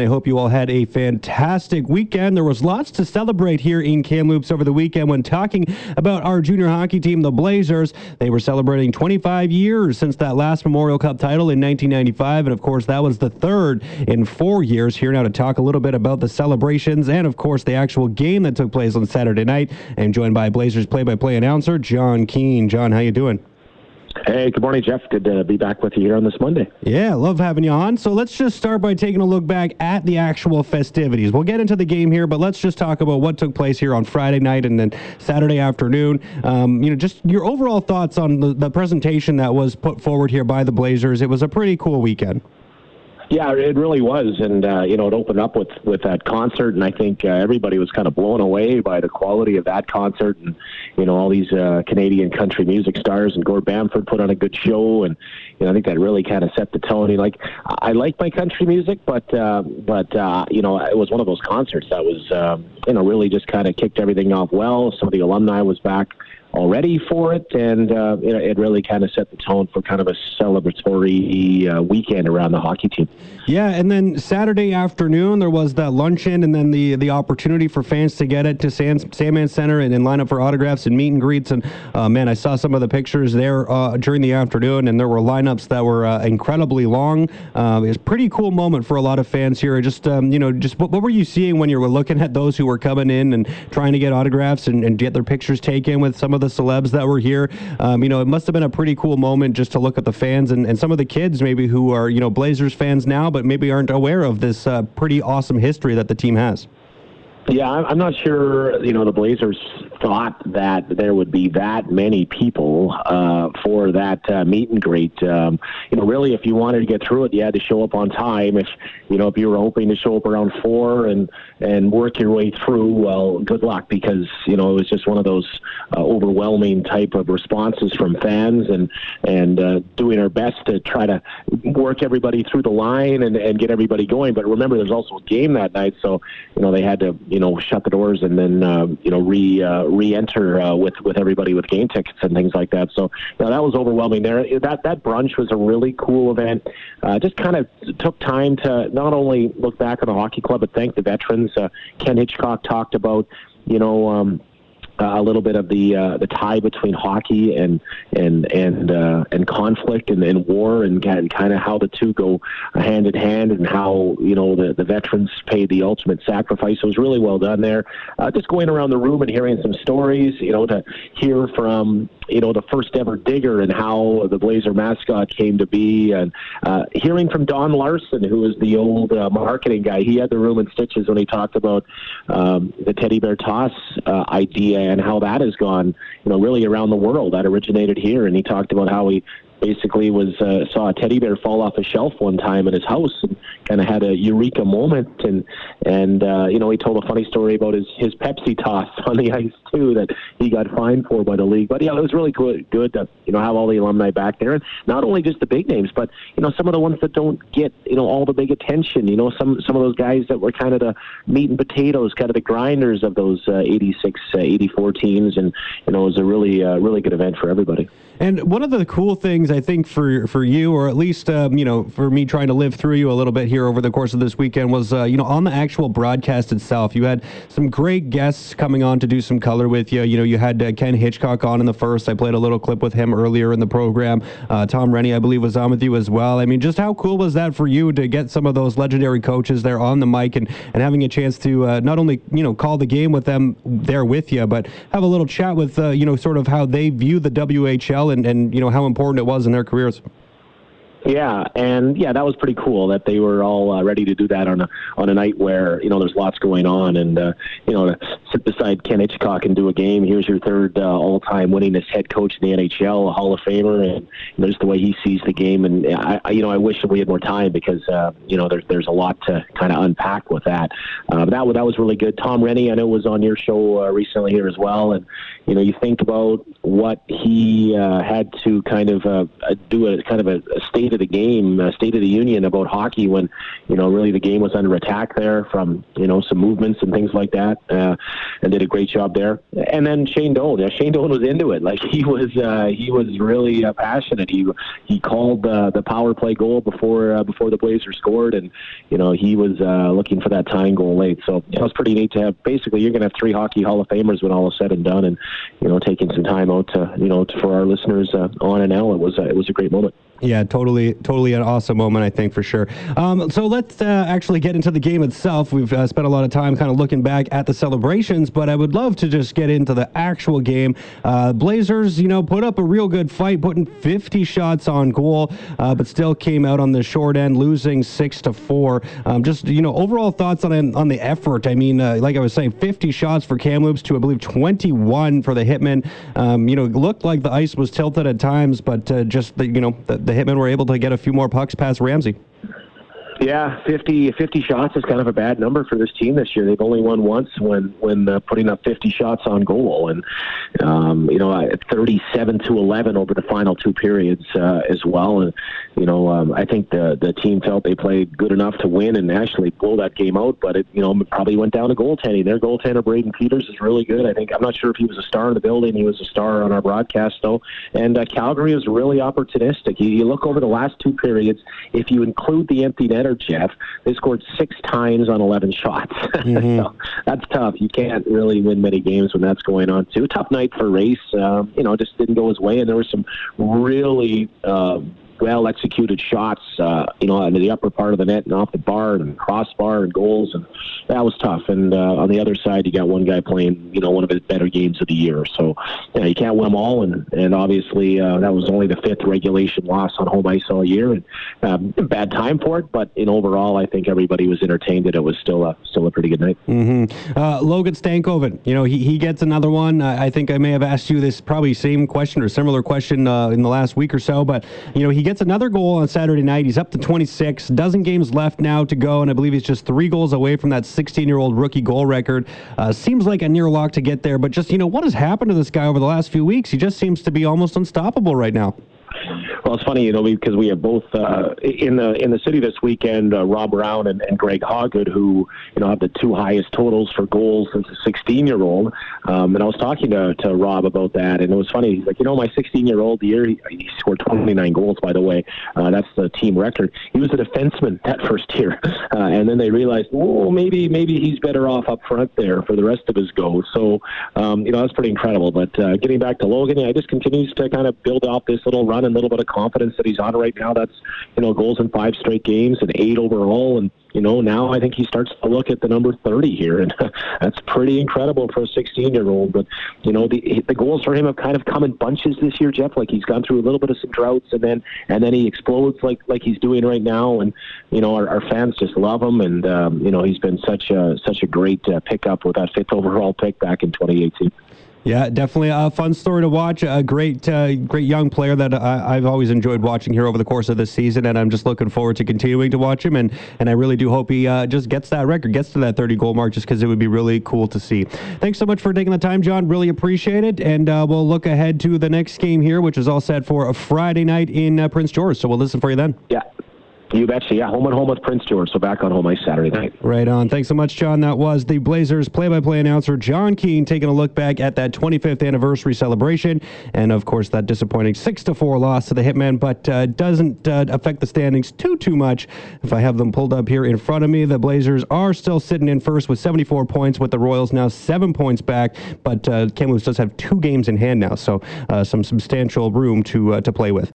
I hope you all had a fantastic weekend. There was lots to celebrate here in Kamloops over the weekend when talking about our junior hockey team, the Blazers. They were celebrating 25 years since that last Memorial Cup title in 1995, and of course, that was the third in four years. Here now to talk a little bit about the celebrations and, of course, the actual game that took place on Saturday night. I'm joined by Blazers play-by-play announcer Jon Keen. John, how you doing? Hey, good morning, Jeff. Good to be back with you here on this Monday. Yeah, love having you on. So let's just start by taking a look back at the actual festivities. We'll get into the game here, but let's just talk about what took place here on Friday night and then Saturday afternoon. Um, you know, just your overall thoughts on the, the presentation that was put forward here by the Blazers. It was a pretty cool weekend. Yeah, it really was, and uh, you know, it opened up with with that concert, and I think uh, everybody was kind of blown away by the quality of that concert, and you know, all these uh, Canadian country music stars, and Gord Bamford put on a good show, and you know, I think that really kind of set the tone. Like, I like my country music, but uh, but uh, you know, it was one of those concerts that was um, you know really just kind of kicked everything off well. Some of the alumni was back already for it, and uh, it, it, really kind of set the tone for kind of a celebratory uh, weekend around the hockey team. Yeah, and then Saturday afternoon there was that luncheon, and then the the opportunity for fans to get it to Sand, Sandman Center and, and line up for autographs and meet and greets. And uh, man, I saw some of the pictures there uh, during the afternoon, and there were lineups that were uh, incredibly long. Uh, it was a pretty cool moment for a lot of fans here. Just um, you know, just what, what, were you seeing when you were looking at those who were coming in and trying to get autographs and, and get their pictures taken with some of of the celebs that were here. Um, you know, it must have been a pretty cool moment just to look at the fans and, and some of the kids maybe who are, you know, Blazers fans now, but maybe aren't aware of this uh, pretty awesome history that the team has. Yeah, I'm not sure. You know, the Blazers thought that there would be that many people uh, for that uh, meet and greet. Um, you know, really, if you wanted to get through it, you had to show up on time. If you know, if you were hoping to show up around four and and work your way through, well, good luck because you know it was just one of those uh, overwhelming type of responses from fans and and uh, doing our best to try to work everybody through the line and and get everybody going. But remember, there's also a game that night, so you know they had to. You you know shut the doors and then uh, you know re uh, re-enter uh, with with everybody with game tickets and things like that. So know, that was overwhelming. There, that that brunch was a really cool event. Uh, just kind of took time to not only look back on the hockey club but thank the veterans. Uh, Ken Hitchcock talked about you know. Um, a little bit of the uh, the tie between hockey and and and uh, and conflict and, and war and, and kind of how the two go hand in hand and how you know the the veterans paid the ultimate sacrifice. So it was really well done there. Uh, just going around the room and hearing some stories, you know, to hear from you know the first ever digger and how the Blazer mascot came to be, and uh, hearing from Don Larson, who was the old uh, marketing guy. He had the room in stitches when he talked about um, the teddy bear toss uh, idea and how that has gone, you know, really around the world. That originated here, and he talked about how he basically was uh, saw a teddy bear fall off a shelf one time in his house and kind of had a eureka moment and and uh, you know he told a funny story about his his Pepsi toss on the ice too that he got fined for by the league. But yeah it was really good good to you know have all the alumni back there. And not only just the big names but you know some of the ones that don't get you know all the big attention you know some some of those guys that were kind of the meat and potatoes kind of the grinders of those uh, 86 uh, 84 teams. And you know it was a really uh, really good event for everybody. And one of the cool things I think for for you, or at least um, you know, for me trying to live through you a little bit here over the course of this weekend, was uh, you know on the actual broadcast itself. You had some great guests coming on to do some color with you. You know, you had uh, Ken Hitchcock on in the first. I played a little clip with him earlier in the program. Uh, Tom Rennie, I believe, was on with you as well. I mean, just how cool was that for you to get some of those legendary coaches there on the mic and and having a chance to uh, not only you know call the game with them there with you, but have a little chat with uh, you know sort of how they view the WHL and, and you know how important it was in their careers. Yeah, and yeah, that was pretty cool that they were all uh, ready to do that on a on a night where you know there's lots going on, and uh, you know to sit beside Ken Hitchcock and do a game. Here's your third uh, all-time winningest head coach in the NHL, a Hall of Famer, and you know, just the way he sees the game. And I, I you know, I wish that we had more time because uh, you know there's there's a lot to kind of unpack with that. Uh, that that was really good. Tom Rennie, I know was on your show uh, recently here as well, and you know you think about what he uh, had to kind of uh, do a kind of a, a state of the game, uh, state of the union about hockey when you know really the game was under attack there from you know some movements and things like that, uh, and did a great job there. And then Shane Doan, yeah, Shane Doan was into it. Like he was uh, he was really uh, passionate. He he called uh, the power play goal before uh, before the Blazers scored, and you know he was uh, looking for that tying goal late. So it was pretty neat to have. Basically, you're going to have three hockey Hall of Famers when all is said and done, and you know taking some time out to you know to, for our listeners uh, on NL. It was uh, it was a great moment. Yeah, totally, totally an awesome moment, I think, for sure. Um, so let's uh, actually get into the game itself. We've uh, spent a lot of time kind of looking back at the celebrations, but I would love to just get into the actual game. Uh, Blazers, you know, put up a real good fight, putting 50 shots on goal, uh, but still came out on the short end, losing six to four. Um, just you know, overall thoughts on on the effort. I mean, uh, like I was saying, 50 shots for Kamloops to I believe 21 for the Hitmen. Um, you know, looked like the ice was tilted at times, but uh, just the you know the the Hitmen were able to get a few more pucks past Ramsey. Yeah, 50, 50 shots is kind of a bad number for this team this year. They've only won once when when uh, putting up 50 shots on goal, and um, you know, 37 to 11 over the final two periods uh, as well. And you know, um, I think the the team felt they played good enough to win and actually blow that game out. But it, you know, probably went down to goaltending. Their goaltender Brayden Peters is really good. I think I'm not sure if he was a star in the building. He was a star on our broadcast though. And uh, Calgary is really opportunistic. You, you look over the last two periods. If you include the empty net Jeff. They scored six times on 11 shots. Mm-hmm. so that's tough. You can't really win many games when that's going on, too. Tough night for Race. Um, you know, just didn't go his way, and there were some really. Um, well executed shots, uh, you know, into the upper part of the net and off the bar and crossbar and goals, and that was tough. And uh, on the other side, you got one guy playing, you know, one of his better games of the year. So you, know, you can't win them all, and and obviously uh, that was only the fifth regulation loss on home ice all year, and um, bad time for it. But in overall, I think everybody was entertained that it was still a still a pretty good night. Mm-hmm. Uh, Logan Stankoven, you know, he he gets another one. I think I may have asked you this probably same question or similar question uh, in the last week or so, but you know, he gets another goal on Saturday night. He's up to 26, dozen games left now to go, and I believe he's just three goals away from that 16-year-old rookie goal record. Uh, seems like a near lock to get there, but just you know what has happened to this guy over the last few weeks? He just seems to be almost unstoppable right now. Well, it's funny, you know, because we have both uh, in the in the city this weekend, uh, Rob Brown and, and Greg Hawgood, who you know have the two highest totals for goals since a 16 year old. Um, and I was talking to, to Rob about that, and it was funny. He's like, you know, my 16 year old year, he, he, scored 29 goals. By the way, uh, that's the team record. He was a defenseman that first year, uh, and then they realized, oh, maybe maybe he's better off up front there for the rest of his goals. So, um, you know, that's pretty incredible. But uh, getting back to Logan, yeah, he just continues to kind of build off this little run and little bit of confidence that he's on right now. That's you know goals in five straight games and eight overall, and you know now I think he starts to look at the number 30 here, and that's pretty incredible for a 16 year old. But you know the the goals for him have kind of come in bunches this year, Jeff. Like he's gone through a little bit of some droughts, and then and then he explodes like like he's doing right now, and you know our, our fans just love him, and um, you know he's been such a such a great uh, pickup with that fifth overall pick back in 2018. Yeah, definitely a fun story to watch. A great, uh, great young player that I, have always enjoyed watching here over the course of this season, and I'm just looking forward to continuing to watch him. And and I really do hope he uh, just gets that record, gets to that 30 goal mark, just because it would be really cool to see. Thanks so much for taking the time, John. Really appreciate it. And uh, we'll look ahead to the next game here, which is all set for a Friday night in uh, Prince George. So we'll listen for you then. Yeah. You betcha. Yeah, home and home with Prince George. So back on home ice Saturday night. Right on. Thanks so much, John. That was the Blazers play-by-play announcer Jon Keen taking a look back at that 25th anniversary celebration, and of course that disappointing six to four loss to the Hitmen, but uh, doesn't uh, affect the standings too too much. If I have them pulled up here in front of me, the Blazers are still sitting in first with 74 points, with the Royals now seven points back, but uh, Kamloops does have two games in hand now, so uh, some substantial room to uh, to play with.